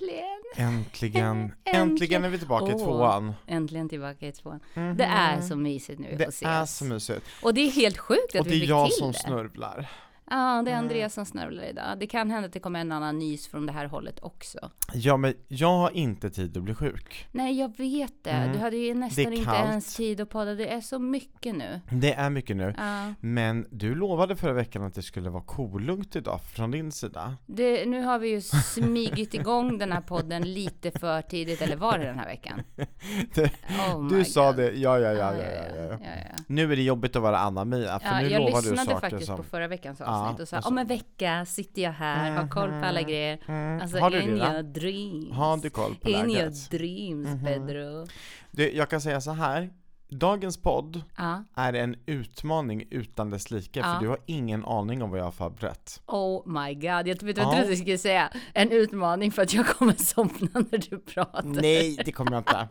Äntligen! Äntligen, äntligen är vi tillbaka i Åh, tvåan. Äntligen tillbaka i tvåan. Mhm. Det är så mysigt nu Det att ses. är så mysigt. Och det är helt sjukt att Och det vi är fick jag till som det. snörvlar. Ja, det är Andreas som snörvlar idag. Det kan hända att det kommer en annan nys från det här hållet också. Ja, men jag har inte tid att bli sjuk. Nej, jag vet det. Mm. Du hade ju nästan inte ens tid att podda. Det är så mycket nu. Det är mycket nu. Ja. Men du lovade förra veckan att det skulle vara kolugnt idag från din sida. Det, nu har vi ju smygit igång den här podden lite för tidigt, eller var det den här veckan? Det- Oh Du my sa God. det, ja ja ja Ja, ja ja. ja. ja, ja. Nu är det jobbigt att vara Anna-Mia, för nu jag lovar du lyssnade saker faktiskt som... på förra veckans Ja, avsnitt och så- om en vecka sitter jag här, har koll på alla grejer. Mm. Alltså har du in det your då? dreams. Har du koll på In your läget? dreams, Mhm. Pedro. Du, jag kan säga så här. Dagens podd Ja. är en utmaning utan dess like, Ja. för du har ingen aning om vad jag har förberett. Oh my god, jag vet vad jag Ja. trodde du skulle säga. En utmaning för att jag kommer somna när du pratar. Nej, det kommer jag inte.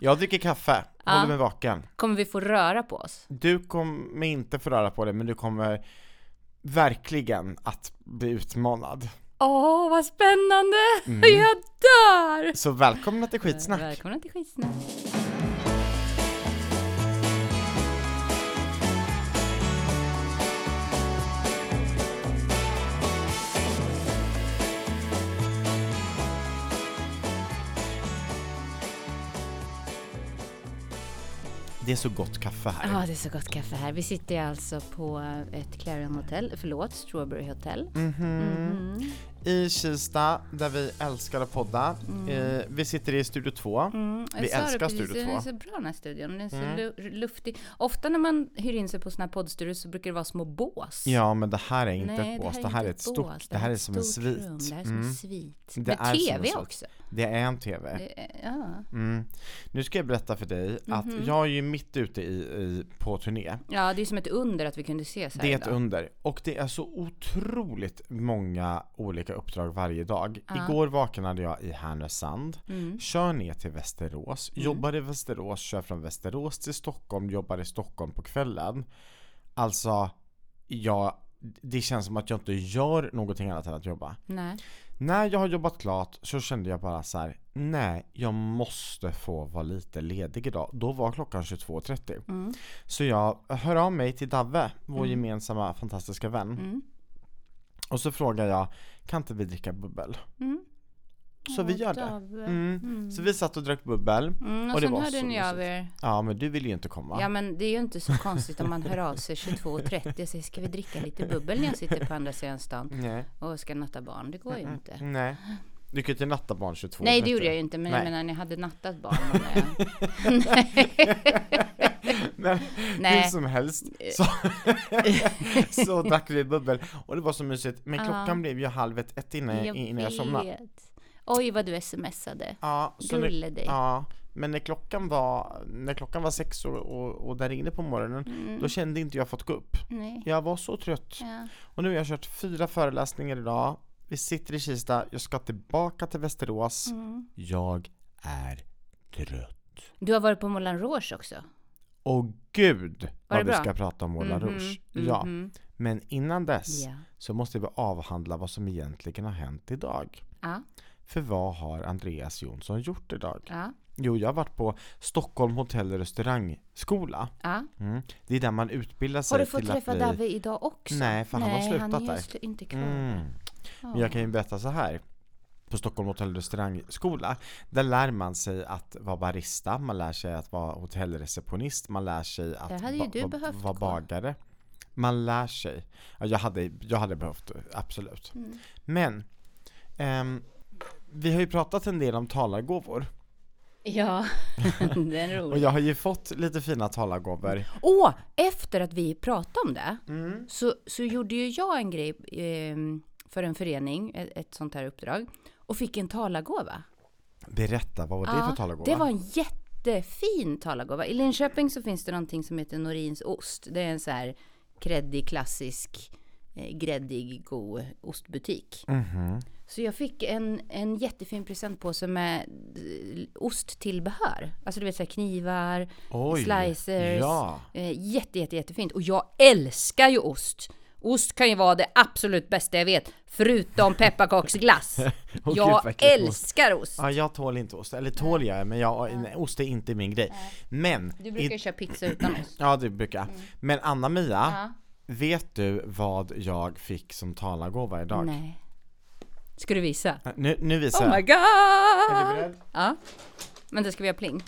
Jag dricker kaffe, håller mig vaken. Kommer vi få röra på oss? Du kommer inte få röra på det, men du kommer verkligen att bli utmanad. Åh, vad spännande! Mm. Jag dör! Så välkomna till skitsnack! Välkomna till skitsnack. Det är så gott kaffe här. Ja, det är så gott kaffe här. Vi sitter alltså på ett Clarion Hotel, förlåt, Strawberry Hotel. Mhm. Mhm. I Kista, där vi älskar att podda. Eh, vi sitter i Studio 2. Mm, Vi älskar precis, Studio Den är 2. så bra den här studion. Den är så Mm. lu- luftig. Ofta när man hyr in sig på såna här poddstudior så brukar det vara små bås. Ja, men det här är inte Nej, ett bås, det här är ett stort, bås. det här är ett som en stort svit. rum. Det här är som Mm. en svit. Det Med är TV också. Det är en TV. Det är, ja. Mm. Nu ska jag berätta för dig att Mhm. jag är ju mitt ute i, i, på turné. ja, det är som ett under att vi kunde ses här Det är ett idag. under. Och det är så otroligt många olika uppdrag varje dag. Ja. Igår vaknade jag i Härnösand, Mm. kör ner till Västerås, jobbar i Västerås, kör från Västerås till Stockholm, jobbar i Stockholm på kvällen. Alltså, jag, det känns som att jag inte gör någonting annat än att jobba. Nej. När jag har jobbat klart så kände jag bara så här: nej, jag måste få vara lite ledig idag. Då var klockan 22.30. Mm. Så jag hör av mig till Davve, vår gemensamma fantastiska vän. Mm. Och så frågar jag, kan inte vi dricka bubbel? Mm. Så vi Åh, gör det. Dave. Mm. Så vi satt och drack bubbel. Mm, och, Och det sen var hörde så ni av er. Ja men du ville ju inte komma. Ja men det är ju inte så konstigt om man hör av sig 22.30 och säger ska vi dricka lite bubbel när jag sitter på andra sidan stan Nej. och ska natta barn. Det går ju inte. Nej. Du kan ju inte natta barn 22 Nej det gjorde jag ju inte men jag Nej. menar ni hade nattat barn. jag. Men Nej. hur som helst så, så drack vi bubbel och det var så mysigt. Men klockan blev ju halv ett, ett innan jag, innan jag somnade. vet. Oj vad du smsade. Ja, så Gulle dig. ja, men när klockan var, när klockan var sex och, och, och det ringde på morgonen, Mm. då kände inte jag fått gå upp. Nej. Jag var så trött. Ja. Och nu har jag kört fyra föreläsningar idag. Vi sitter i Kista, jag ska tillbaka till Västerås. Mm. Jag är trött. Du har varit på Moulin Rouge också? Och gud vad vi ska prata om Moulin Mhm, Rouge. Ja, mhm. men innan dess Ja. så måste vi avhandla vad som egentligen har hänt idag. Ja. För vad har Andreas Jonsson gjort idag? Ja. Jo, jag har varit på Stockholm hotell och restaurangskola. ja. Mm. Det är där man utbildar sig Har du fått till träffa att bli... David idag också? Nej, för han har slutat han är där. ju slu- inte kvar. Mm. Men jag kan ju berätta så här. På Stockholm hotell och restaurangskola, där lär man sig att vara barista, man lär sig att vara hotellreceptionist, man lär sig att hade ju va- vara bagare. Man lär sig. Ja, jag, hade, jag hade behövt, absolut. Mm. Men, ehm, vi har ju pratat en del om talargåvor. Ja, den är Och rolig. jag har ju fått lite fina talargåvor. Åh, efter att vi pratade om det Mm. så, så gjorde ju jag en grej eh, för en förening, ett, ett sånt här uppdrag, och fick en talargåva. Berätta, vad var det för talargåva? det var en jättefin talargåva. I Linköping så finns det någonting som heter Norins ost. Det är en så här kreddig, klassisk, eh, gräddig, god ostbutik. Mhm. Så jag fick en, en jättefin presentpåse med eh, osttillbehör. Alltså du vet så här knivar, Oj, slicers. ja. Eh, jätte, jätte, jättefint. Och jag älskar ju ost. Ost kan ju vara det absolut bästa jag vet, förutom pepparkaksglass. Åh, jag gud, med ost. älskar ost. Ja, jag tål inte ost. Eller tål jag, men jag, nej, ost är inte min grej. Men, Du brukar i, köra pizza utan ost. ja det brukar jag. Men Anna-Mia, Ja. vet du vad jag fick som talargåva idag? Nej. Ska du visa? Nu, nu visar Oh my jag. god! Är du beredd? Ja. Men det ska vi ha pling.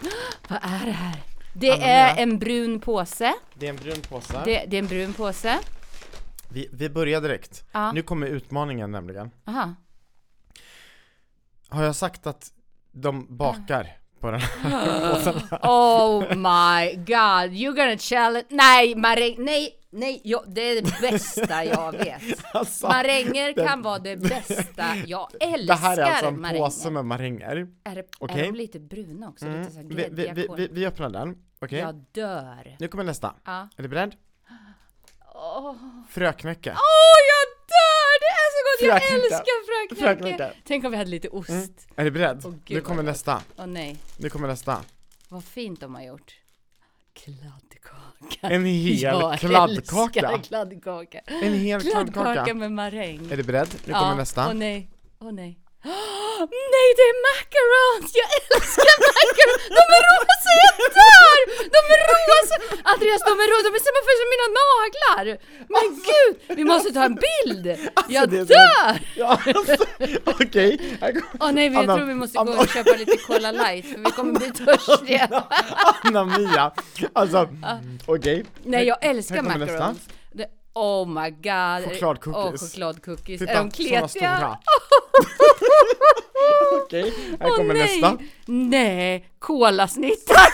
Vad är det här? Det Anna-Mia. är en brun påse. Det är en brun påse. Det, det är en brun påse. Vi, vi börjar direkt. Ja. Nu kommer utmaningen nämligen. Aha. Har jag sagt att de bakar på den här påsen? Oh my god, you're gonna challenge... Nej, maräng... Nej, nej, ja, det är det bästa jag vet. Alltså, Maränger den- kan vara det bästa. Jag älskar det här är alltså en maränger. påse med maränger. Är, det, Okej. är de lite bruna också? Mm. Lite så här Vi, vi, vi, vi, öppnar den, okej? Jag dör. Nu kommer nästa. Ja. Är du beredd? Åh, Fröknäcke. Åh, jag dör! Det är så gott! Jag Fröknäcke. älskar fröknäcke! Fröknäcke. Tänk om vi hade lite ost. Åh Mm. Är du beredd? gud, nu kommer vad gott. nästa. nej, Nu kommer nästa. vad fint de har gjort. Kladdkaka. En hel jag kladdkaka. älskar kladdkaka. En hel Kladdkaka kladdkaka. med maräng. Är du beredd? Nu kommer ja. nästa. Åh nej, åh nej. Nej, det är macarons! Jag älskar macarons! De är rosa, jag dör! De är rosa! Andreas, de är rosa, de är samma färg som mina naglar! Men gud, vi måste ta en bild! Jag Alltså, så- dör! Ja, alltså, okej. Kommer- Åh nej, men jag Anna- tror vi måste gå Anna- och köpa lite Cola light för vi kommer bli törstiga. Anna-Mia. Alltså, okej. Nej, jag älskar macarons. Oh my god. Chokladcookies. Åh, chokladcookies. Titta, är de kletiga? Okej, här Åh, kommer nej. nästa. Nej, kolasnittar.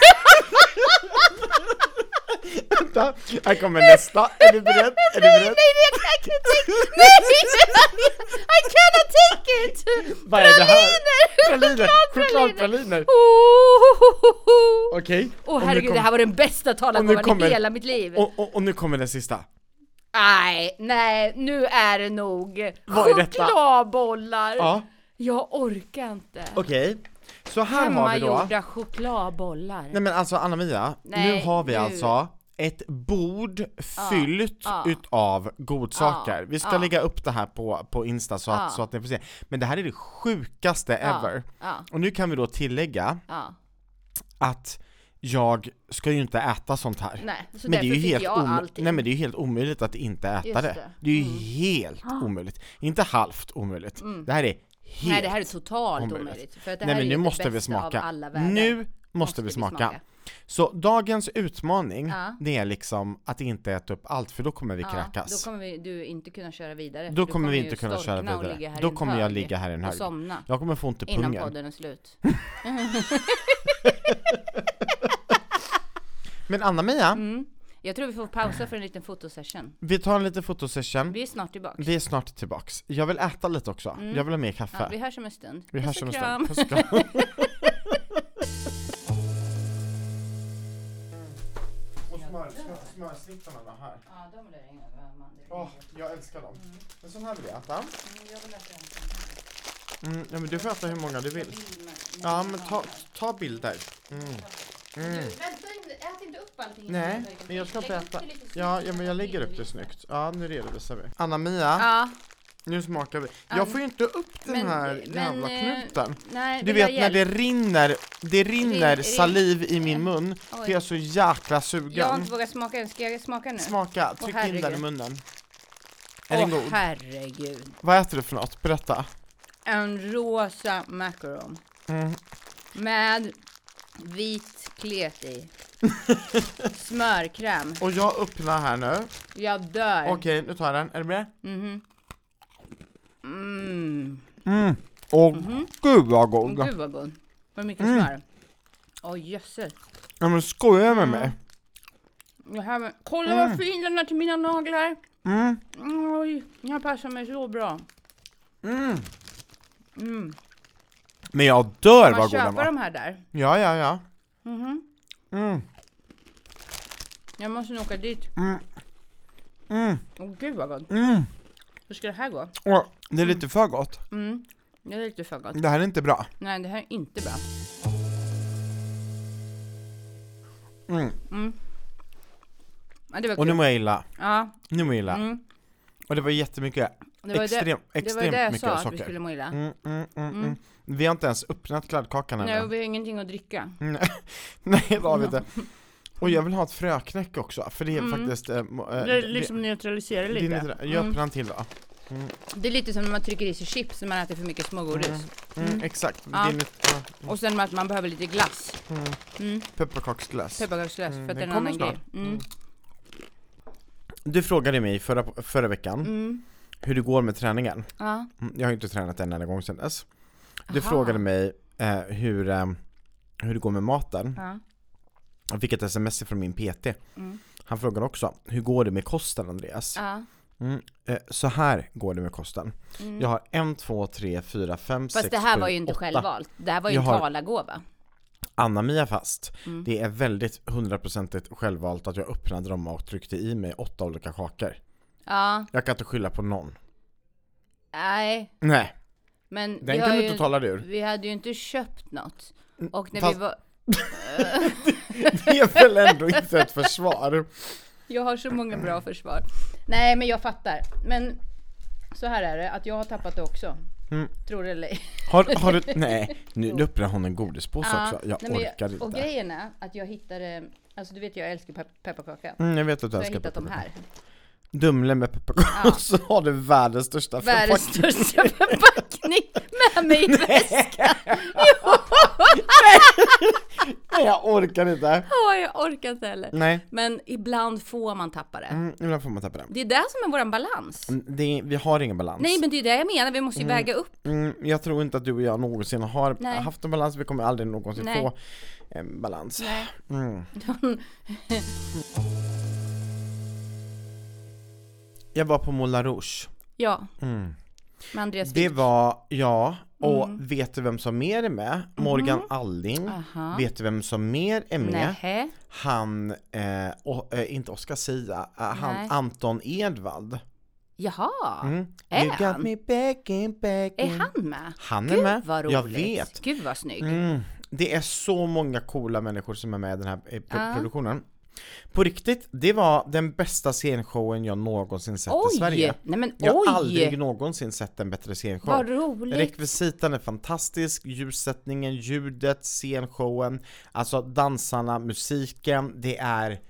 Vänta, här kommer nästa. Är du beredd? Är du nej, beredd? nej, jag kan inte take Nej, I cannot take it! Vad är det här? Praliner! Praliner! Chokladpraliner! Oh, Okej. Åh herregud, det här var den bästa kommer- i hela mitt liv. och, och, och nu kommer det sista. Nej, nej, nu är det nog Vad är detta? chokladbollar. Ja, Jag orkar inte. okej. Så här har vi då. Hemmagjorda chokladbollar. Nej men alltså Anna-Mia, nu har vi nu. alltså ett bord fyllt ja. utav godsaker. Ja, Vi ska ja. lägga upp det här på, på Insta så att, Ja. så att ni får se. Men det här är det sjukaste ever. Ja, Och nu kan vi då tillägga ja. att jag ska ju inte äta sånt här. Nej, så men det är ju helt jag om- allting. Nej men det är ju helt omöjligt att inte äta Just det. det. Mm. Det är ju helt omöjligt. Inte halvt omöjligt. Det här är helt Nej, det här är totalt omöjligt. omöjligt. För att det Nej här men är nu måste vi smaka. Nu måste vi smaka. Så dagens utmaning, Ja. det är liksom att inte äta upp allt för då kommer vi Ja, kräkas. då kommer vi, du inte kunna köra vidare. Då du kommer vi inte kunna köra och vidare. Då kommer jag ligga här i en Och hög. somna. Jag kommer få ont i Innan pungen. podden är slut. Men Anna-Mia, Mm. Jag tror vi får pausa för en liten fotosession. vi tar en liten fotosession. Vi är snart tillbaka. Vi är snart tillbaks. Jag vill äta lite också. Jag vill ha mer kaffe. Mm. Ja, vi hörs om en stund. vi Puss hörs och om en kram. stund. Puss och kram. Och smör, smör, smörsnittarna var här. Ja, de är det inga mandel. Åh, jag älskar dem. Men sån här vill jag äta. Jag vill äta en sån här. Mm, ja, men du får äta hur många du vill. Ja, men ta, ta bilder. Mm. Du, vänta inte, ät inte upp allting. Nej, men jag ska inte äta. det lite snyggt Ja, ja, men jag lägger upp det snyggt. Ja, nu redovisar vi. Anna-Mia, Ja, nu smakar vi. Jag får ju inte upp den men- här men, jävla eh, knuten. nej, Du vill jag vet när hjälp? det rinner, det rinner rin- saliv i min mun, Oj. för jag är så jäkla Jag har sugen. inte vågat smaka än. Ska jag smaka nu? Smaka, tryck in den i herregud. munnen. Är den god? herregud. Vad äter du för något? Berätta. En rosa macaron. Mm. Med vit klet i. Smörkräm. Och jag öppnar här nu. Jag dör. Okej, nu tar jag den. Är du med? Mhm. Mm. Mm. Åh, gud vad Åh, god. Gud vad god. Vad mycket Mm. smör. Åh jösses. Ja men skojar med Mm. mig? Det här med, kolla vad fin den är till mina naglar. Mm. Oj, den här passar mig så bra. Mm. Mm. Men jag dör Kan man vad god den köpa var. de här där? Ja, ja, ja. Mhm. Mm. Jag måste nog åka dit. Mm. Mm. Åh gud vad gott. Mm. Hur ska det här gå? Åh, det är lite för gott. Mm. Det är lite för gott. Det här är inte bra. Nej, det här är inte bra. Mm. Mm. Ja, det var Och nu kul. mår jag illa. Ja. Nu mår jag illa. Mm. Och det var jättemycket, Det var extrem, det, det, extremt det jag mycket sa att vi skulle må illa. Mm, mm, mm, Mm. mm. Vi har inte ens öppnat kladdkakan Nej, ännu. och vi har ingenting att dricka. Nej, Nej, det har vi inte. Och jag vill ha ett fröknäck också, för det är Mm. faktiskt... Äh, Det liksom neutraliserar det, lite. det lite jag öppnar en till då. Det är lite som när man trycker i sig chips när man äter för mycket smågodis. exakt. Ja. Det Och sen att man behöver lite glass. mm, pepparkaksglass. Pepparkaksglass för att det är en annan grej. snart. Mm. Du frågade mig förra, förra veckan. Hur det går med träningen. Ja. Mm, Jag har inte tränat en enda gång sedan dess. Du Aha. frågade mig eh, hur, eh, hur det går med maten. Ja. Jag fick ett sms från min PT. Mm. Han frågade också, hur går det med kosten Andreas? Ja. Mm, eh, så här går det med kosten. Mm. Jag har en, två, tre, fyra, fem, sex, Fast det här sju, var ju inte åtta. självvalt. Det här var ju Jag en talargåva. Anna-Mia fast. Mm. Det är väldigt hundraprocentigt självvalt att jag öppnade dem och tryckte i mig åtta olika kakor. Ja, Jag kan inte skylla på någon. nej. Nej, Men den vi, kan har du ju, inte tala ur. vi hade ju inte köpt något. Och när Fast- vi var... Det är väl ändå inte ett försvar? Jag har så många bra försvar. Nej, men jag fattar. Men så här är det, att jag har tappat det också. Mm. Tror det eller ej. Har, har du, nej, nu, nu öppnar hon en godispåse Ja, också. Jag nej, men orkar inte. Och grejen är att jag hittade, alltså du vet jag älskar pep- pepparkaka. Mm, jag vet att Så du jag har älskar hittat dem pepparkakor. här. Dumle med pepparkakor Ja. så har du världens största Världens förpackning. största förpackning med mig i väskan. Nej, jag orkar inte. Ja, jag orkar inte heller. Nej, Men ibland får man tappa det. mm, ibland får man tappa det. Det är det som är våran balans. Mm, Det, vi har ingen balans. Nej, men det är det jag menar. Vi måste ju väga upp. Mm, jag tror inte att du och jag någonsin har Nej. haft en balans, vi kommer aldrig någonsin Nej. få en balans. Nej. Jag var på Moulin Rouge. Ja, Mm. med Andreas Det Wick. var, ja, och Mm. vet du vem som mer är med? Morgan Alling. Aha. Vet du vem som mer är med? Nähä. Han, eh, och, eh, inte Oscar Sia, eh, han Nej. Anton Edvald. Jaha, Mm. Är You got han? me begging, begging. är han med? Han är Gud med. vad roligt. Jag vet. Gud vad snygg. Mm. Det är så många coola människor som är med i den här eh, pro- Ja. produktionen. På riktigt, det var den bästa scenshowen jag någonsin sett i Sverige. Oj! Nej men Jag har oj! aldrig någonsin sett en bättre scenshow. Vad roligt. Rekvisitan är fantastisk, ljussättningen, ljudet, scenshowen, alltså dansarna, musiken, det är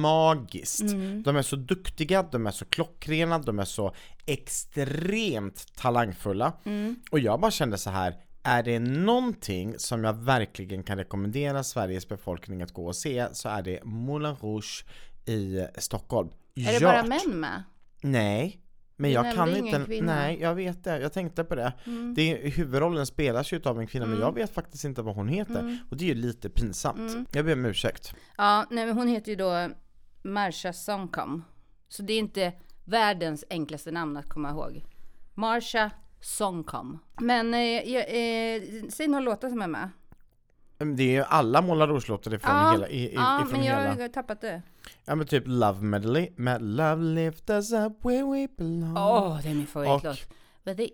magiskt. Mm. De är så duktiga, de är så klockrena, de är så extremt talangfulla. Mm. Och jag bara kände så här, är det någonting som jag verkligen kan rekommendera Sveriges befolkning att gå och se så är det Moulin Rouge i Stockholm. Är det bara män med? Nej, men jag kan inte, kvinna. nej jag vet det, jag tänkte på det. Mm. det huvudrollen spelas ju av en kvinna men jag vet faktiskt inte vad hon heter. Och det är ju lite pinsamt. Mm. Jag ber om ursäkt. Ja, nej men hon heter ju då Marsha Songkom. Så det är inte världens enklaste namn att komma ihåg. Marsha Songkom. Men eh, eh, säg några låtar som är med. Men Det är ju alla Moulin Rouge-låtar ifrån Ja, hela, i, i, Ja, ifrån men jag hela. har tappat det. Ja men typ Love Medley med Love lift us up where we belong. Åh, det är min favoritlåt.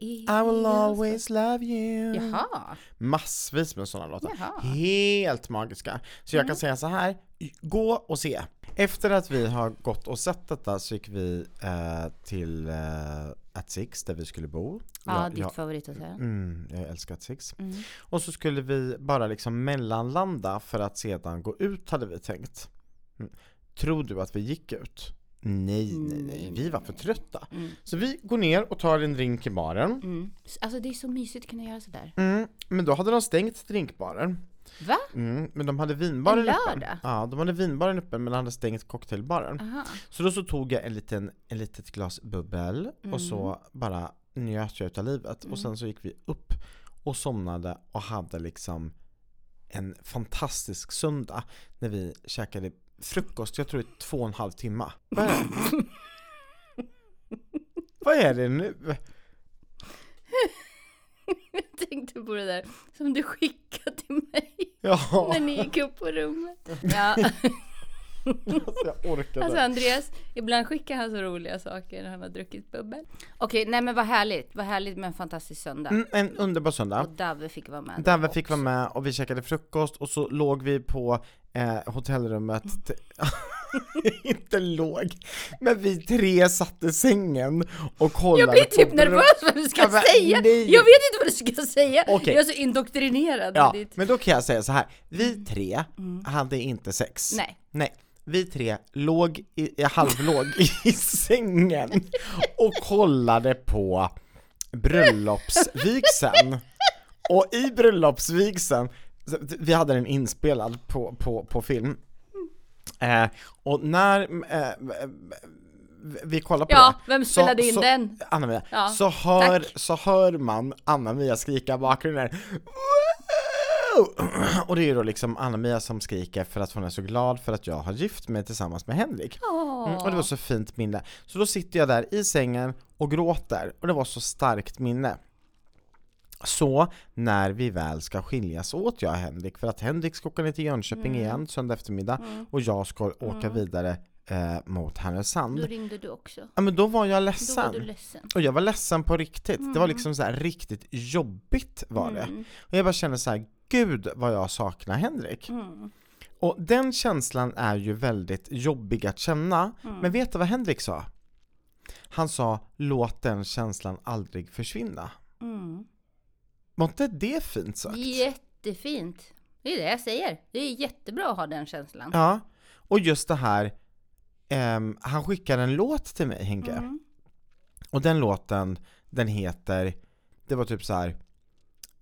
I will always love you. Jaha. Massvis med sådana låtar. Jaha. Helt magiska. Så jag kan säga så här, gå och se. Efter att vi har gått och sett detta så gick vi eh, till eh, At Six där vi skulle bo. Ja, Jag- ditt jag, favorithotell. mm, jag älskar At Six. Mm. Och så skulle vi bara liksom mellanlanda för att sedan gå ut hade vi tänkt. Mm. Tror du att vi gick ut? Nej, nej, nej, vi var för trötta. Mm. Så vi går ner och tar en drink i baren. Mm. Alltså det är så mysigt att kunna göra sådär. Mm, men då hade de stängt drinkbaren. Va? Mm, men de hade vinbaren En öppen. Ja, de hade vinbaren öppen men de hade stängt cocktailbaren. Aha. Så då så tog jag en liten, en litet glas bubbel och så Mm. bara njöt jag utav livet. Och sen så gick vi upp och somnade och hade liksom en fantastisk söndag när vi käkade frukost, jag tror i två och en halv timme. Vad är det? Vad är det nu? Jag tänkte på det där som du skickade till mig Ja, när ni gick upp på rummet. Ja. alltså jag orkade. Alltså Andreas, ibland skickar han så roliga saker när han har druckit bubbel. Okej, nej men vad härligt. Vad härligt med en fantastisk söndag. Mm, en underbar söndag. Och Dave fick vara med. Där vi också. fick vara med och vi käkade frukost och så låg vi på eh, hotellrummet. inte låg, men vi tre satt i sängen och kollade Jag blir typ på nervös vad du ska Ja, men säga! nej. Jag vet inte vad du ska säga! Okej. Jag är så indoktrinerad Ja, ditt... men då kan jag säga så här. vi tre hade inte sex. Nej. Nej, vi tre låg i, halvlåg i sängen och kollade på bröllopsvigseln. Och i bröllopsvigseln, vi hade den inspelad på, på, på film. Eh, och när eh, vi kollar på Ja, det, vem så- spelade in så, den? Anna-Mia. Ja, så, hör, tack. så hör man Anna-Mia skrika i bakgrunden. Och det är ju då liksom Anna-Mia som skriker för att hon är så glad för att jag har gift mig tillsammans med Henrik. Mm, och det var så fint minne. Så då sitter jag där i sängen och gråter och det var så starkt minne. Så när vi väl ska skiljas åt jag och Henrik, för att Henrik ska åka ner till Jönköping Mm. igen söndag eftermiddag och jag ska åka vidare eh, mot Härnösand. Då ringde du också. Ja men då var jag Då ledsen. var du ledsen. Och jag var ledsen på riktigt. Det var liksom så här riktigt jobbigt var det. Mm. Och jag bara kände så här, gud vad jag saknar Henrik. Mm. Och den känslan är ju väldigt jobbig att känna. Mm. Men vet du vad Henrik sa? Han sa, låt den känslan aldrig försvinna. Mm. Var inte det fint sagt? Jättefint. Det är det jag säger. Det är jättebra att ha den känslan. Ja. Och just det här, ehm, han skickade en låt till mig Henke. Mm. Och den låten, den heter, det var typ så här.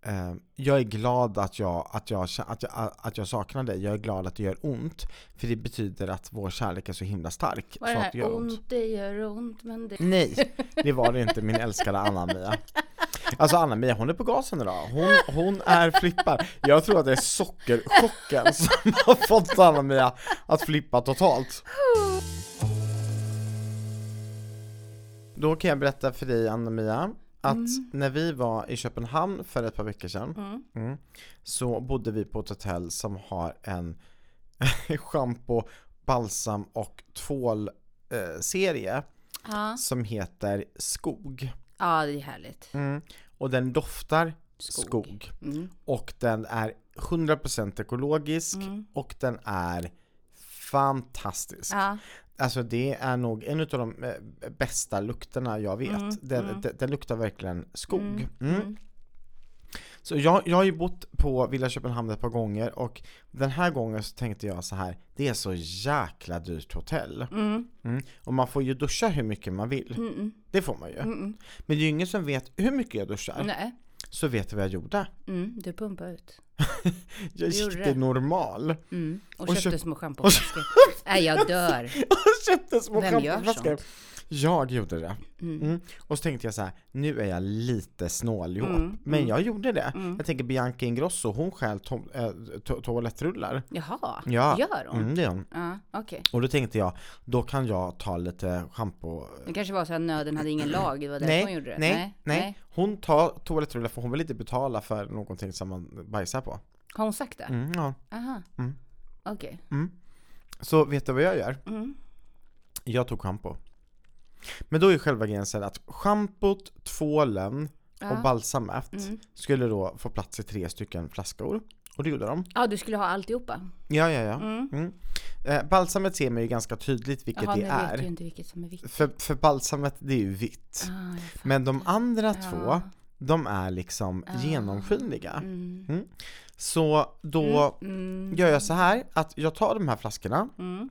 Eh, jag är glad att jag, att, jag, att, jag, att jag saknar dig, jag är glad att det gör ont För det betyder att vår kärlek är så himla stark. Så det det här? gör ont. Ont, det gör ont, men det... Nej, det var det inte min älskade Anna-Mia. Alltså Anna-Mia hon är på gasen idag, hon, hon är flippad. Jag tror att det är sockerchocken som har fått Anna-Mia att flippa totalt. Då kan jag berätta för dig Anna-Mia att när vi var i Köpenhamn för ett par veckor sedan Mm. mm, så bodde vi på ett hotell som har en shampoo, balsam och tvål eh, Ja. som heter Skog. ja, det är härligt. Mm. Och den doftar Skog. skog. Mm. Och den är 100% ekologisk Mm. och den är fantastisk. Ja. Alltså det är nog en av de eh, bästa lukterna jag vet. Mm, Den, mm. den, den luktar verkligen skog. Mm, Mm. mm. Så jag, jag har ju bott på Villa Köpenhamn ett par gånger och den här gången så tänkte jag så här, det är så jäkla dyrt hotell. Mm. Och man får ju duscha hur mycket man vill. Det får man ju. Men det är ju ingen som vet hur mycket jag duschar. Nej. Så vet du vad jag gjorde? Mm. Du pumpar ut. Jag Du gick till normal Mm. Och, Och köpte köp- små schampoflaskor. Nej, jag dör. och köpte små Vem gör sånt? Jag gjorde det. Mm. Mm. Och så tänkte jag så här, nu är jag lite snåljåp. Mm, Men mm. jag gjorde det. Mm. Jag tänker Bianca Ingrosso, hon stjäl to- äh, to- toalettrullar. Jaha, Ja. gör hon? Mm, det gör hon. Ja, okej. Och då tänkte jag, då kan jag ta lite schampo. Det kanske var så att nöden hade ingen lag, det var därför Nej, hon gjorde det? nej, nej, Hon tar toalettrullar för hon vill inte betala för någonting som man bajsar på. Har hon sagt det? Mm, ja. Aha. Mm. Okej. Så vet du vad jag gör? Mm. Jag tog schampo. Men då är själva grejen så att schampot, tvålen och Ja. balsamet Mm. skulle då få plats i tre stycken flaskor. Och det gjorde de. Ja, du skulle ha alltihopa? Ja, ja, ja. Mm. Mm. Eh, balsamet ser man ju ganska tydligt vilket Jaha, det nu vet är. du inte vilket som är vitt. För, för balsamet, det är ju vitt. Ah. Men de andra Ja. två, de är liksom Ah. genomskinliga. Mm. Mm. Så då Mm. gör jag så här att jag tar de här flaskorna Mm.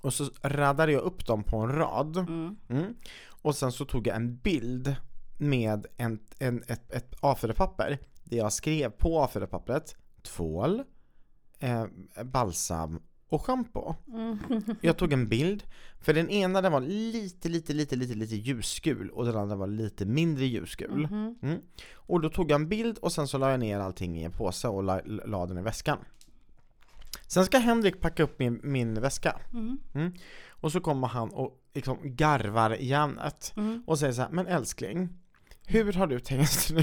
Och så radar jag upp dem på en rad. Mm. Mm. Och sen så tog jag en bild med en, en, ett, ett A4-papper där jag skrev på A4-pappret tvål, eh, balsam och schampo. Mm. Jag tog en bild, för den ena den var lite, lite, lite, lite, lite ljusgul och den andra var lite mindre ljusgul. Mhm. Mm. Och då tog jag en bild och sen så la jag ner allting i en påse och la, la den i väskan. Sen ska Henrik packa upp min, min väska. Mm. Och så kommer han och liksom garvar järnet Mm. och säger så här, men älskling, hur har du tänkt nu?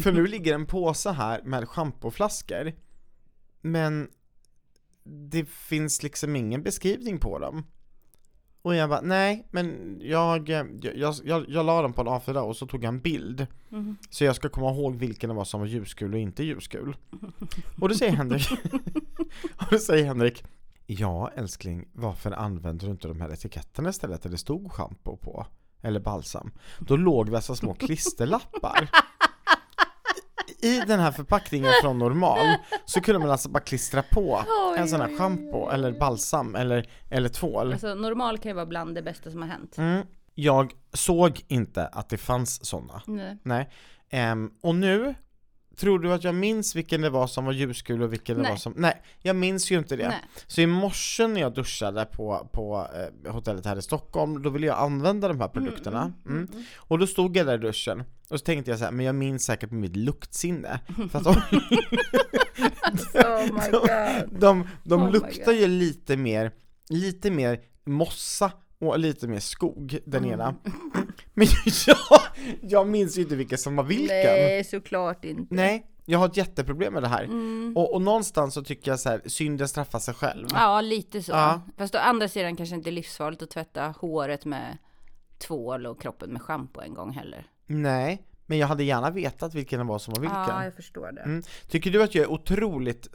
För nu ligger en påse här med schampoflaskor, men det finns liksom ingen beskrivning på dem. Och jag bara, nej, men jag, jag, jag, jag, jag la dem på en A4 och så tog jag en bild. Mm. Så jag ska komma ihåg vilken det var som var ljusgul och inte ljusgul. Och då säger Henrik, och då säger Henrik, Ja älskling, varför använder du inte de här etiketterna istället där det stod schampo på? Eller balsam. Då låg dessa små klisterlappar. I den här förpackningen från normal så kunde man alltså bara klistra på Oj, en sån här schampo eller balsam eller, eller tvål. Alltså normal kan ju vara bland det bästa som har hänt. Mm. Jag såg inte att det fanns sådana. Nej. Nej. Ehm, och nu, tror du att jag minns vilken det var som var ljusgul och vilken det Nej. var som... Nej, jag minns ju inte det. Nej. Så i morse när jag duschade på, på eh, hotellet här i Stockholm, då ville jag använda de här produkterna. Mm. Och då stod jag där i duschen, och så tänkte jag så här, men jag minns säkert med mitt luktsinne. För att de, Oh god. de, de Oh luktar ju lite mer, lite mer mossa och lite mer skog, den Mm. ena. Men jag, jag minns ju inte vilken som var vilken. Nej, såklart inte. Nej, jag har ett jätteproblem med det här. Mm. Och, och någonstans så tycker jag så här, synden straffar sig själv. Ja, lite så. Ja. Fast å andra sidan kanske inte är livsfarligt att tvätta håret med tvål och kroppen med schampo en gång heller. Nej, men jag hade gärna vetat vilken det var som var vilken. Ja, jag förstår det. Mm. Tycker du att jag är otroligt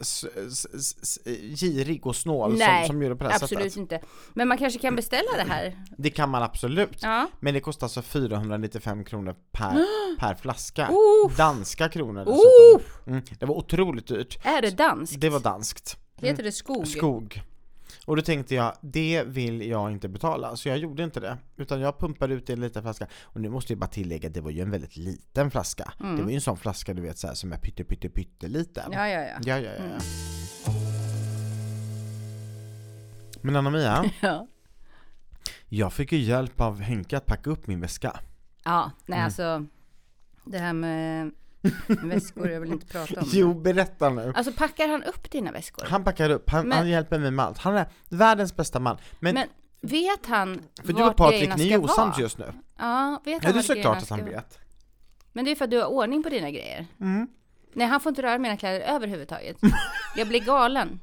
girig och snål som, Nej, som gör det på det här absolut sättet? inte. Men man kanske kan beställa det här. Det kan man absolut. Ja. Men det kostar alltså 495 kronor per, per flaska. Uff. Danska kronor dessutom. Mm. Det var otroligt dyrt. Är det danskt? Det var danskt. Heter det skog? Skog. Och då tänkte jag, det vill jag inte betala, så jag gjorde inte det. Utan jag pumpade ut det i en liten flaska. Och nu måste jag bara tillägga, det var ju en väldigt liten flaska. Det var ju en sån flaska du vet så här, som är pytte pytte pytte liten. Ja, ja, ja. ja, ja, ja. ja. Men Anna-Mia, Ja, jag fick ju hjälp av Henke att packa upp min väska. ja nej Mm. alltså. Det här med väskor, jag vill inte prata om Jo, berätta nu. Alltså packar han upp dina väskor? Han packar upp, han, Men- han hjälper mig med allt. Han är världens bästa man. Men, Men vet han för du och Patrik, grejerna ni ska är osams vara? just nu. Ja, vet Ja, han det är vart såklart att han ska vara? vet. Men det är för att du har ordning på dina grejer. Mm. Nej, han får inte röra mina kläder överhuvudtaget. Jag blir galen.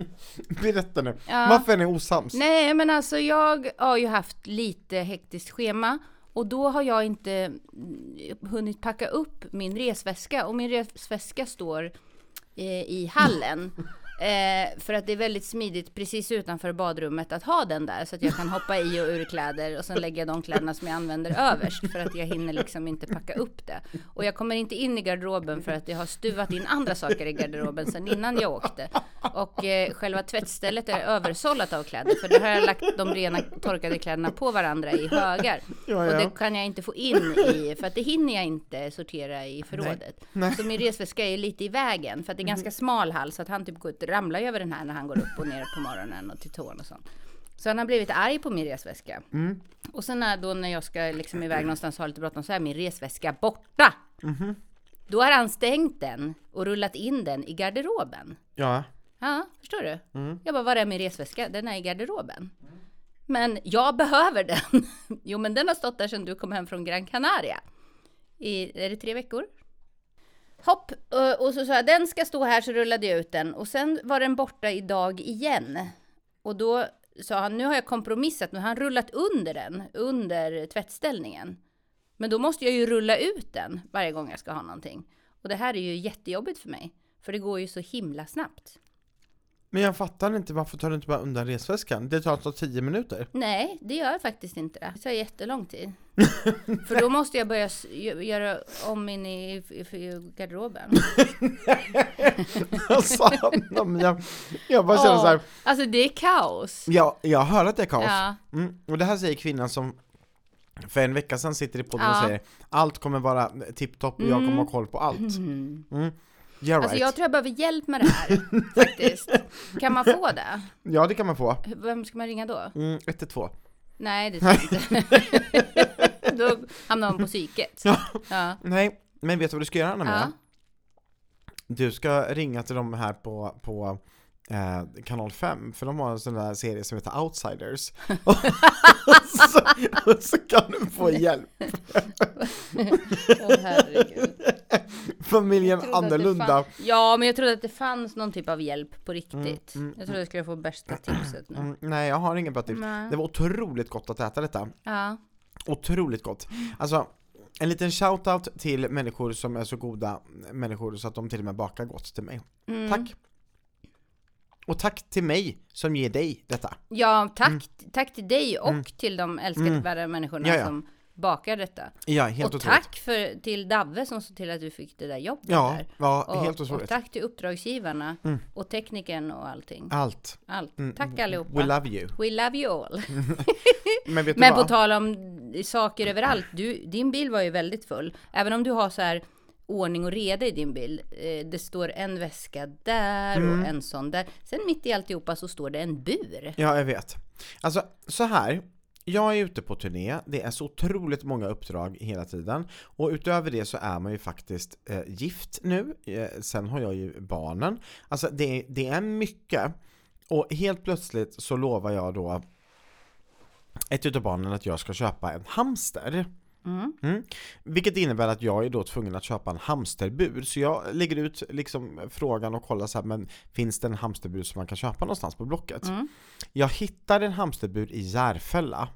Berätta nu. Ja. Varför är ni osams? Nej, men alltså jag har ju haft lite hektiskt schema och då har jag inte mm, hunnit packa upp min resväska och min resväska står eh, i hallen. Eh, för att det är väldigt smidigt precis utanför badrummet att ha den där så att jag kan hoppa i och ur kläder och sen lägga de kläderna som jag använder överst för att jag hinner liksom inte packa upp det. Och jag kommer inte in i garderoben för att jag har stuvat in andra saker i garderoben sen innan jag åkte. Och eh, själva tvättstället är översållat av kläder för där har jag lagt de rena torkade kläderna på varandra i högar. Ja, Och ja. det kan jag inte få in i för att det hinner jag inte sortera i förrådet. Så min resväska är lite i vägen för att det är ganska smal hall så att han typ går ut, ramlar ju över den här när han går upp och ner på morgonen och till tån och sånt. Så han har blivit arg på min resväska. Och sen när, då när jag ska liksom iväg någonstans och ha lite bråttom så är min resväska borta. Då har han stängt den och rullat in den i garderoben. Ja. Ja, förstår du? Jag bara, var är min resväska? Den är i garderoben. Men jag behöver den. jo, men den har stått där sedan du kom hem från Gran Canaria. I, är det tre veckor? Hopp, och- och så sa jag, den ska stå här, så rullade jag ut den. Och sen var den borta idag igen. Och då sa han, nu har jag kompromissat, nu har han rullat under den, under tvättställningen. Men då måste jag ju rulla ut den varje gång jag ska ha någonting. Och det här är ju jättejobbigt för mig. För det går ju så himla snabbt. Men jag fattar inte, varför tar du inte bara undan resväskan? Det tar alltså 10 minuter. Nej, det gör faktiskt inte det. Det tar jättelång tid. För då måste jag börja göra om in i, i, i garderoben. Alltså, jag, jag bara känner så här, Alltså det är kaos. ja, jag hör att det är kaos. Ja. Mm, och det här säger kvinnan som för en vecka sedan sitter i podden och Ja. säger allt kommer vara tipptopp och jag kommer ha koll på allt. Mm. Yeah, Alltså right. jag tror jag behöver hjälp med det här faktiskt. Kan man få det? Ja, det kan man få. Vem ska man ringa då? Mm, 112. Nej, det tror jag inte. då hamnar man på psyket. Ja. Ja. Nej, men vet du vad du ska göra Anna Ja. Du ska ringa till dem här på, på eh, kanal 5, för de har en sån där serie som heter Outsiders. och, så, och så kan du få hjälp. Åh, herregud. Familjen annorlunda. fann- Ja, men jag trodde att det fanns någon typ av hjälp på riktigt. Mm, mm, jag trodde jag skulle få bästa tipset nu. Mm, nej, jag har ingen bra tips. Nej. Det var otroligt gott att äta detta. Ja. Otroligt gott. Alltså, en liten shoutout till människor som är så goda människor så att de till och med bakar gott till mig. Mm. Tack! Och tack till mig som ger dig detta. Ja, tack, tack till dig och till de älskvärda människorna Mm. Ja, ja. som bakar detta. Ja, helt och otroligt. tack för, till Davve som såg till att du fick det där jobbet Ja, där. ja Och, helt och otroligt. tack till uppdragsgivarna och tekniken och allting. Allt. Allt. Tack allihopa. We love you. We love you all. Men vet du Men på tal om saker överallt, du, din bil var ju väldigt full. Även om du har så här ordning och reda i din bil. Eh, det står en väska där Mm. och en sån där. Sen mitt i alltihopa så står det en bur. Ja, jag vet. Alltså, så här. Jag är ute på turné, det är så otroligt många uppdrag hela tiden och utöver det så är man ju faktiskt eh, gift nu, eh, sen har jag ju barnen. Alltså det, det är mycket och helt plötsligt så lovar jag då ett utav barnen att jag ska köpa en hamster. Mm. Vilket innebär att jag är då tvungen att köpa en hamsterbur. Så jag lägger ut liksom frågan och kollar så här, men finns det en hamsterbur som man kan köpa någonstans på Blocket? Jag hittar en hamsterbur i Järfälla.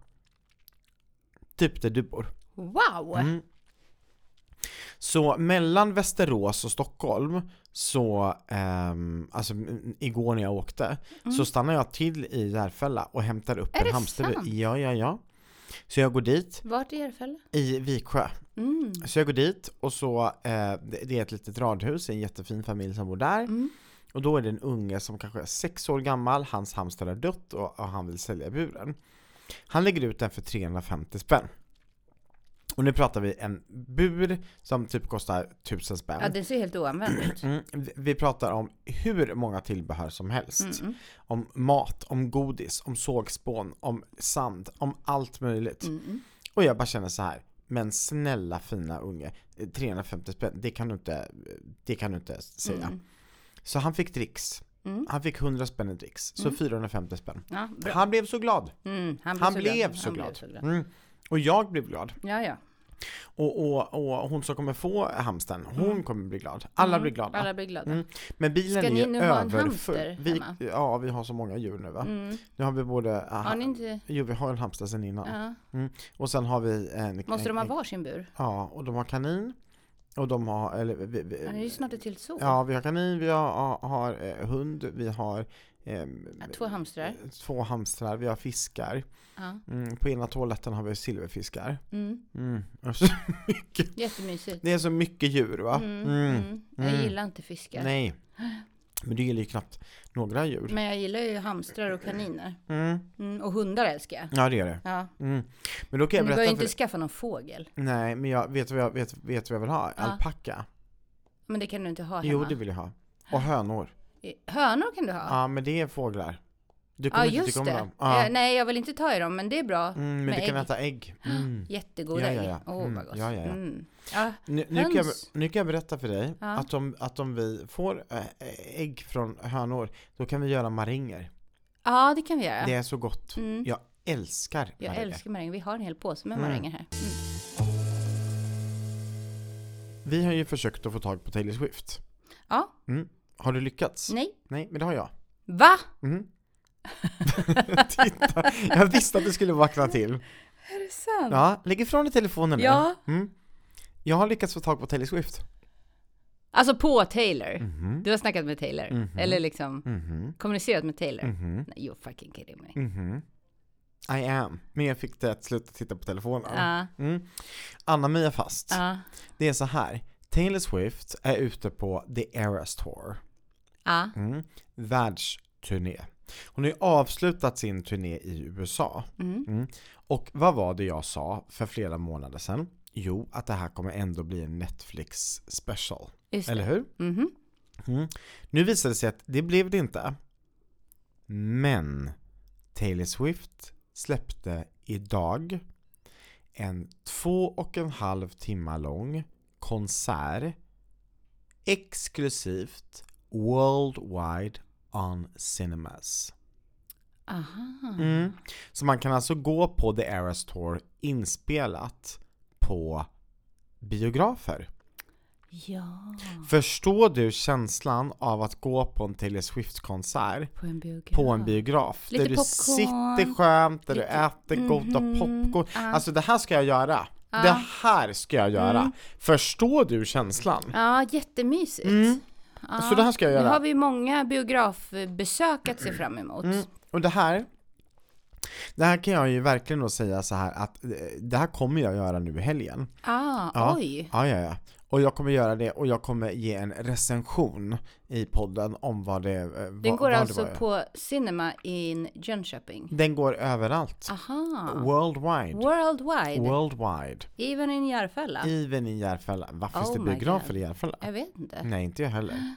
Typ där du bor. Wow! Mm. Så mellan Västerås och Stockholm så, ehm, alltså igår när jag åkte, så stannar jag till i Järfälla och hämtar upp Mm. Är en det hamsterbur. sant? Ja, ja, ja. Så jag går dit Vart i Järfälla? i Viksjö. Mm. Så jag går dit och så, eh, det är ett litet radhus, en jättefin familj som bor där. Mm. Och då är det en unge som kanske är sex år gammal, hans hamster har dött och, och han vill sälja buren. Han lägger ut den för 350 spänn. Och nu pratar vi en bur som typ kostar 1000 spänn. Ja, det ser helt oanvänd ut. Mm, vi- pratar om hur många tillbehör som helst. Mm. Om mat, om godis, om sågspån, om sand, om allt möjligt. Mm. Och jag bara känner så här. Men snälla fina unge, 350 spänn, det kan du inte, det kan du inte säga. Mm. Så han fick dricks. Mm. Han fick 100 spänn i dricks, så 450 spänn. Ja. Han blev så glad. Mm, han blev Han så glad. blev så glad. Mm. Och jag blev glad. Ja, ja. Och, och, och hon som kommer få hamsten, hon kommer bli glad. Alla blir glada. Mm. Alla blir glada. Mm. Men bilen Ska är ni ju nu ha en överfull. hamster Vi, hemma? ja, vi har så många djur nu va. Mm. Nu har vi både, Har ni inte... jo vi har en hamster sen innan. Ja. Och sen har vi en, Måste de ha en, varsin bur? Ja, och de har kanin. Och de har, eller vi, vi, Ja, det är ju snart ett till så. Ja, vi har kanin, vi har, har eh, hund, vi har Två hamstrar. två hamstrar, vi har fiskar. Ja. Mm, på ena toaletten har vi silverfiskar. Mm. Mm. det är så mycket- Jättemysigt. Det är så mycket djur va? Mm. Mm. Mm. Jag gillar inte fiskar. Nej. Men du gillar ju knappt några djur. Men jag gillar ju hamstrar och kaniner. Och hundar älskar jag. Ja det är det. Ja. Men då kan jag Men du bör ju berätta inte för skaffa någon fågel. Nej, men jag vet vad jag, vet, vet vad jag vill ha? Ja. Alpacka. Men det kan du inte ha hemma. Jo, det vill jag ha. Och hönor. Hönor kan du ha. Ja, men det är fåglar. Du Ja, kommer inte just tycka om det. dem. Ja. Eh, nej, jag vill inte ta i dem, men det är bra. Mm, men med du kan ägg. äta ägg. Mm. Jättegoda Ja, ja, ägg. ja. Åh, Mm, vad gott. ja, ja, ja. Mm. ja. Nu, nu, kan jag, nu kan jag berätta för dig Ja. att, om, att om vi får äh, ägg från hönor, då kan vi göra maringer. Ja, det kan vi göra. Det är så gott. Mm. Jag älskar Jag maringer. älskar maränger. Vi har en hel påse med Mm. maränger här. Mm. Vi har ju försökt att få tag på Taylor Swift. Ja, Mm. Har du lyckats? nej. Nej, men det har jag. Va? Mhm. Titta, jag visste att det skulle vakna till. Är det sant? Ja, lägg ifrån dig telefonen nu. Ja. Mm. Jag har lyckats få tag på Taylor Swift. Alltså på Taylor. Mhm. Du har snackat med Taylor? Mhm. Eller liksom Mhm. kommunicerat med Taylor? Mhm. Nej, you're fucking kidding me. Mhm. I am. Men jag fick det att sluta titta på telefonen. Mm. Anna-Mia Fast. ja, Det är så här. Taylor Swift är ute på The Eras Tour. Ja. Mm. Världsturné. Hon har ju avslutat sin turné i USA. Mm. Mm. Och vad var det jag sa för flera månader sedan? Jo, att det här kommer ändå bli en Netflix special. Eller hur? Mhm. Mm. Nu visade det sig att det blev det inte. Men Taylor Swift släppte idag en två och en halv timme lång konsert exklusivt worldwide on cinemas. Aha. Mm. Så man kan alltså gå på The Eras Tour inspelat på biografer. Ja, Förstår du känslan av att gå på en Taylor Swift-konsert på en biograf. på en biograf? Lite där du popcorn, sitter skönt, där du lite- äter goda Mhm, popcorn. ja. Alltså det här ska jag göra. Ja. Det här ska jag göra. Mm. Förstår du känslan? Ja, jättemysigt. Mm. Så det här ska jag Nu göra. har vi många biografbesök att se fram emot. Mm. Och det här det här kan jag ju verkligen då säga så här att eh, det här kommer jag göra nu i helgen. Ah, Ja. oj. Ja, ja, ja. Och jag kommer göra det och jag kommer ge en recension i podden om vad det eh, Den vad, går vad alltså var. på Cinema in Jönköping. Den går överallt. Aha. Worldwide. Worldwide. Worldwide. Even in Järfälla. Even i Järfälla. Varför finns Oh det my biografer i Järfälla? Jag vet inte. Nej, inte jag heller.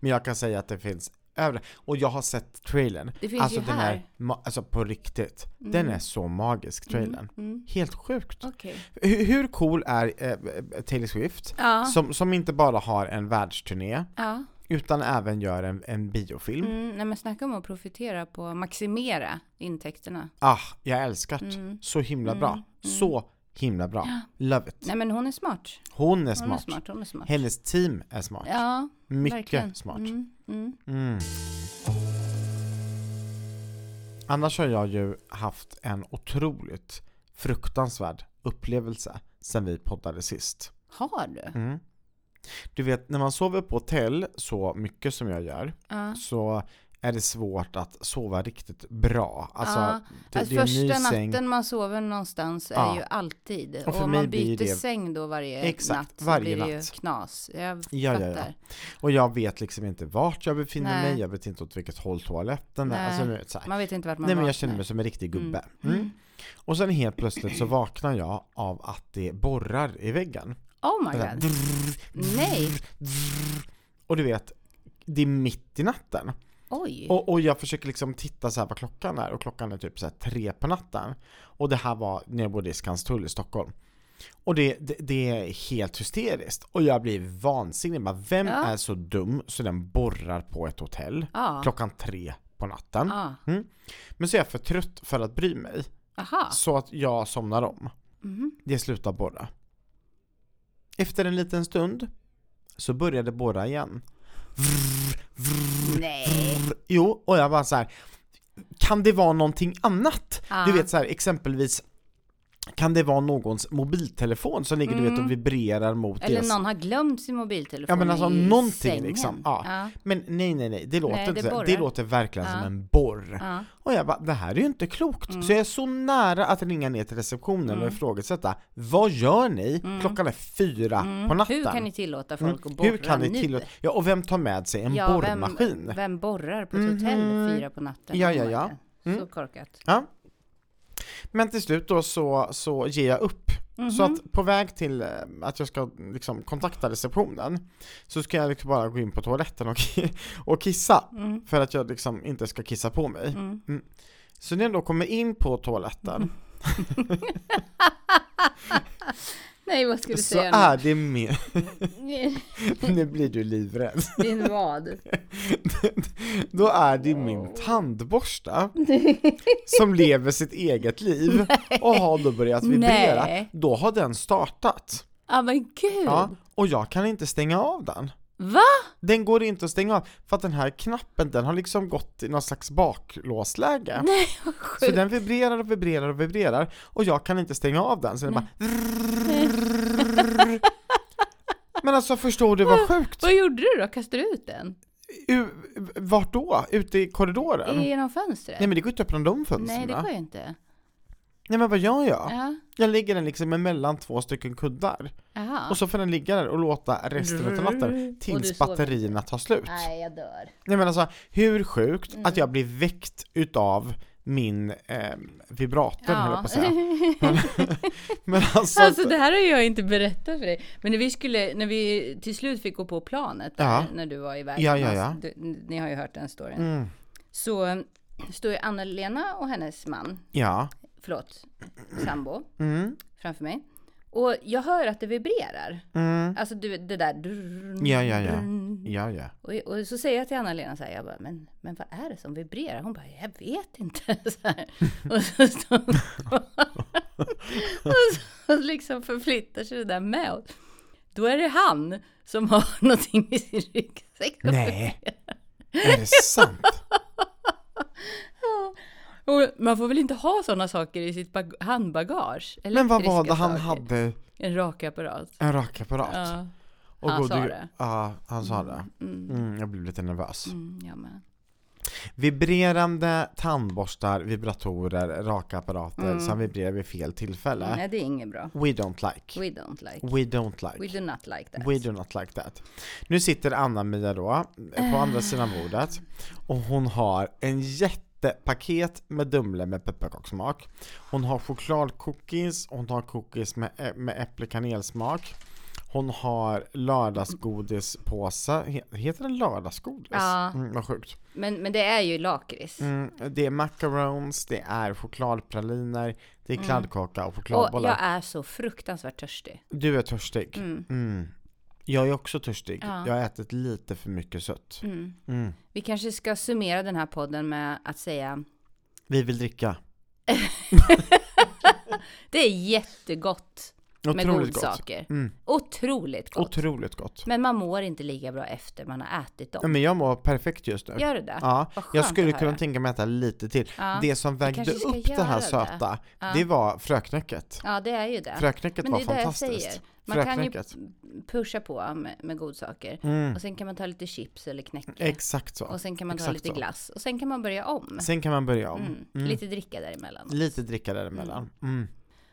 Men jag kan säga att det finns över Och jag har sett trailern. Det finns alltså ju den här. är, ma- alltså på riktigt. Den är så magisk, trailern. Mm. Helt sjukt. Okej. Hur, hur cool är eh, Taylor Swift? Ja. Som, som inte bara har en världsturné, ja. utan även gör en, en biofilm. Mm, nej men snacka om att profitera på, maximera intäkterna. Ah, jag älskar det. Mm. Så himla bra. Mm, mm. Så himla bra. Love it. Nej men hon är smart. Hon är Hon smart. är smart, hon är smart. Hennes team är smart. Ja, Mycket verkligen. smart. Mm, mm. Mm. Annars har jag ju haft en otroligt fruktansvärd upplevelse sen vi poddade sist. Har du? Mm. Du vet, när man sover på hotell så mycket som jag gör Ja. så är det svårt att sova riktigt bra. Alltså, Ja, det, Alltså, det är första säng. natten man sover någonstans är Ja. ju alltid. Och Och, man byter det- säng då varje Exakt, natt så varje blir det ju knas. Jag Ja, ja, fattar. ja. Och jag vet liksom inte vart jag befinner Nej. mig, jag vet inte åt vilket håll toaletten är. Alltså, nu. Man vet inte vart man Nej men jag känner mig som en riktig gubbe. Mm. Mm. Och sen helt plötsligt så vaknar jag av att det borrar i väggen. Oh my Så här, god. Nej. Och du vet, det är mitt i natten. Oj. Och, och jag försöker liksom titta så här vad klockan är och klockan är typ så här tre på natten. Och det här var när jag bodde i Skanstull i Stockholm. Och det, det, det är helt hysteriskt. Och jag blir vansinnig. Bara, Vem Ja. är så dum så den borrar på ett hotell Ja. klockan tre på natten? Ja. Men så är jag för trött för att bry mig. Aha. Så att jag somnar om. Mhm. Det slutar borra. Efter en liten stund så började borra igen. Nej. Jo, och jag bara så här. Kan det vara någonting annat? Ja. Du vet så här, exempelvis kan det vara någons mobiltelefon som ligger du vet och vibrerar mot Mm. Eller deras... någon har glömt sin mobiltelefon Ja men alltså i någonting sängen. liksom. Ja. Ja. Men nej nej nej, det låter Nej, inte det så. borrar. Det låter verkligen som Ja. en borr. Ja. Och jag bara, det här är ju inte klokt. Så jag är så nära att ringa ner till receptionen Mm. och ifrågasätta, vad gör ni? Klockan är fyra på natten. Hur kan ni tillåta Mm. folk att borra Hur kan ni nu? tillåta? Ja, och vem tar med sig en Ja, borrmaskin? Vem, vem borrar på ett hotell fyra på natten? Ja, ja, ja. God. Mm. Så korkat. Ja. Men till slut då så, så ger jag upp. Mhm. Så att på väg till eh, att jag ska liksom kontakta receptionen så ska jag liksom bara gå in på toaletten och, och kissa. Mm. För att jag liksom inte ska kissa på mig. Mm. Så när jag då kommer in på toaletten Nej, vad ska du så säga är det min... nu? blir du livrädd. Din vad? Då är det min tandborste som lever sitt eget liv och har då börjat vibrera. Nej. Då har den startat. Ja men gud! Ja, och jag kan inte stänga av den. Va? Den går inte att stänga av för att den här knappen den har liksom gått i någon slags baklåsläge. Nej vad Så sjukt! den vibrerar och vibrerar och vibrerar och jag kan inte stänga av den så den bara Men alltså förstår du vad sjukt? Vad gjorde du då? Kastade du ut den? U- vart då? Ute i korridoren? Genom fönstret? Nej men det går inte att öppna de fönstren. Nej, det går ju inte. Nej men vad gör jag? Ja. Jag lägger den liksom emellan två stycken kuddar. Jaha. Och så får den ligga där och låta resten av natten du tills batterierna tar slut. Nej, jag dör. Nej men alltså, hur sjukt Mm. att jag blir väckt utav min eh, vibrator höll jag på att säga. Men alltså, Alltså det här har jag inte berättat för dig. Men när vi skulle, när vi till slut fick gå på planet där, Ja. när du var iväg. Ja, ja, ja. Du, ni har ju hört den storyn. mm, Så står ju Anna-Lena och hennes man, ja, förlåt, sambo, mm, framför mig. Och jag hör att det vibrerar. mm, Alltså du, det där. drrrrn, Ja, ja, ja. ja, ja. Och, och så säger jag till Anna-Lena så här, jag bara, men, men vad är det som vibrerar? Hon bara, jag vet inte. Så här. Och så, så, och så liksom förflyttar sig det där med. Och Då är det han som har någonting i sin ryggsäck. Nej, är det sant? Och man får väl inte ha sådana saker i sitt bag- handbagage? Men vad var det Elektriska han saker. hade? En rakapparat. En rakapparat? Ja. Och Han sa det. Ja, han sa det. Mm. Mm, jag blev lite nervös. Mm, jag med. Vibrerande tandborstar, vibratorer, rakapparater Mm. som vibrerar vid fel tillfälle. Nej, det är inget bra. We don't like. We don't like. We don't like. We do not like that. We do not like that. Nu sitter Anna-Mia då på andra sidan bordet och hon har en jättepaket med Dumle med pepparkakssmak. Hon har chokladcookies, hon har cookies med, med äpple-kanelsmak. Hon har lördagsgodispåse. He- Heter den lördagsgodis? Ja. Mm, vad sjukt. Men, men det är ju lakrits. Mm, det är macarons, det är chokladpraliner, det är kladdkaka och Och chokladbollar. jag är så fruktansvärt törstig. Du är törstig. Mm. Mm. Jag är också törstig. Ja. Jag har ätit lite för mycket sött. Mm. Mm. Vi kanske ska summera den här podden med att säga Vi vill dricka. det är jättegott med Otroligt gott. godsaker. Mm. Otroligt gott. Otroligt gott. Men man mår inte lika bra efter man har ätit Ja, dem. men jag mår perfekt just nu. Gör du det? Ja, jag skulle kunna tänka mig att äta lite till. Ja. Det som vägde upp det här söta, Ja. det var fröknäcket. Ja, det är ju det. Fröknäcket Men var det det jag fantastiskt. säger. Man kan ju pusha på med, med godsaker. Mm. Och sen kan man ta lite chips eller knäcke. Exakt så. Och sen kan man ta Exakt lite så. glass. Och sen kan man börja om. Sen kan man börja om. Mm. Mm. Lite dricka däremellan. Lite dricka däremellan. Mm.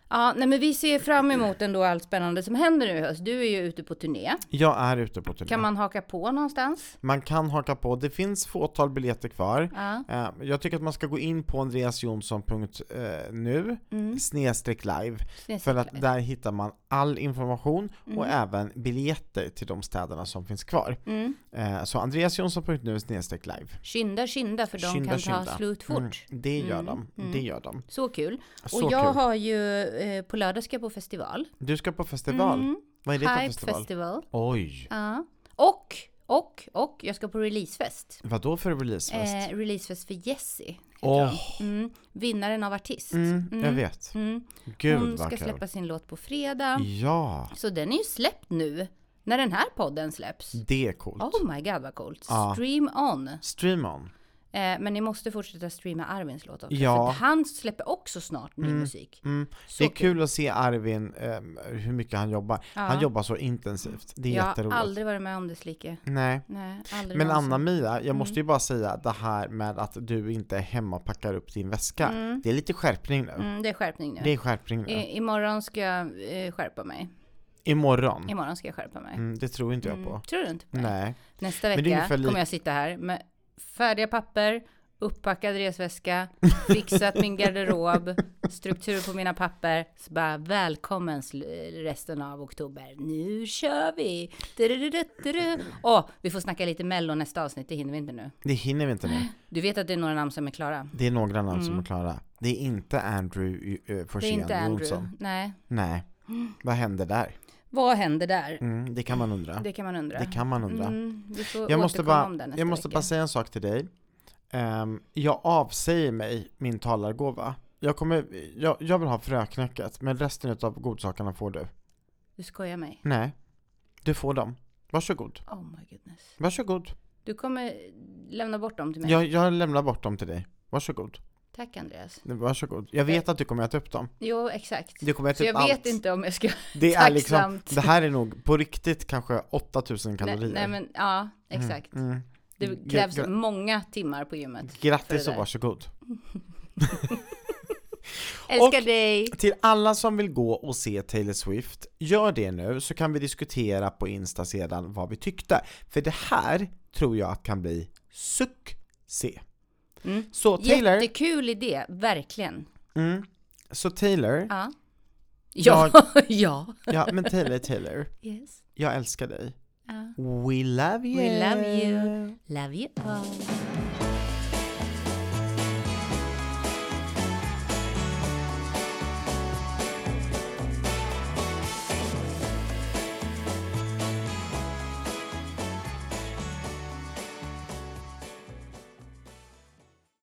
Ja, nej men vi ser fram emot ändå allt spännande som händer nu i höst. Du är ju ute på turné. Jag är ute på turné. Kan man haka på någonstans? Man kan haka på, det finns fåtal biljetter kvar. Ja. Eh, Jag tycker att man ska gå in på andreasjonsson.nu Mm. snedstreck live Snedstreck för att live. där hittar man all information och Mm. även biljetter till de städerna som finns kvar. Mm. Eh, Så andreasjonsson.nu live. Skynda, skynda för de Skynda, kan skynda. ta slut fort. Mm, det gör Mm, de, mm. det gör de. Så kul. Så och jag kul. har ju, eh, på lördag ska jag på festival. Du ska på festival. Mm. Vad är det för festival? festival. Oj! Ja. Och, och, och jag ska på releasefest. Vad då för releasefest? Eh, releasefest för Jessie. Åh, Mm. Vinnaren av artist. mm, jag Mm. vet. Mm. Gud Hon ska kul. släppa sin låt på fredag. Ja, Så den är ju släppt nu. När den här podden släpps. det är coolt. Oh my god vad coolt. Ja. Stream on. Stream on. Eh, men ni måste fortsätta streama Arvins låt också. Ja. För han släpper också snart ny musik. Mm. Det är kul att se Arvin, ehm, hur mycket han jobbar. Ja. Han jobbar så intensivt. Det är Jag har jätteroligt. aldrig varit med om dess like. Nej. Nej, Men. Anna-Mia, jag måste ju bara säga det här med att du inte är hemma och packar upp din väska. Mm. Det är lite skärpning nu. Mm, det är skärpning nu. Det är skärpning nu. I, imorgon ska jag eh, skärpa mig. Imorgon. Imorgon ska jag skärpa mig. Mm, det tror inte jag på. Mm. Tror du inte på det? Nej. Nästa det vecka kommer jag sitta här med färdiga papper, upppackad resväska, fixat min garderob, struktur på mina papper. Så bara välkommen resten av oktober. Nu kör vi! Åh, vi får snacka lite mello nästa avsnitt, det hinner vi inte nu. Det hinner vi inte nu. Du vet att det är några namn som är klara? Det är några namn som är klara. Det är inte Andrew uh, Forsén inte Andrew. Jonsson. Nej. Nej. Vad händer där? Vad händer där? Mm, det kan man undra. Det kan man undra. Det kan man undra. Mm, vi får Jag måste, bara, om det nästa jag måste vecka. bara säga en sak till dig. Ehm, jag avsäger mig min talargåva. Jag, kommer, jag, jag vill ha fröknäcket, men resten av godsakerna får du. Du skojar mig. Nej, du får dem. Varsågod. Oh my goodness. Varsågod. Du kommer lämna bort dem till mig? Jag, jag lämnar bort dem till dig. Varsågod. Tack Andreas. Varsågod. Jag vet att du kommer äta upp dem. Jo, exakt. Du kommer äta Så upp jag vet allt. inte om jag ska... Det är liksom, det här är nog på riktigt kanske 8000 Nej, kalorier. nej men ja, exakt. Mm. Det Gra- krävs gra- många timmar på gymmet. Grattis det och varsågod. Älskar Och- dig! Till alla som vill gå och se Taylor Swift, gör det nu så kan vi diskutera på Insta sedan vad vi tyckte. För det här tror jag kan bli succé. Mm. Så Taylor, Jättekul idé, verkligen. mm, så Taylor, Ja. Ja, ja. ja men Taylor, Taylor, Yes. jag älskar dig. Ja. We love you! We love you. Love you all.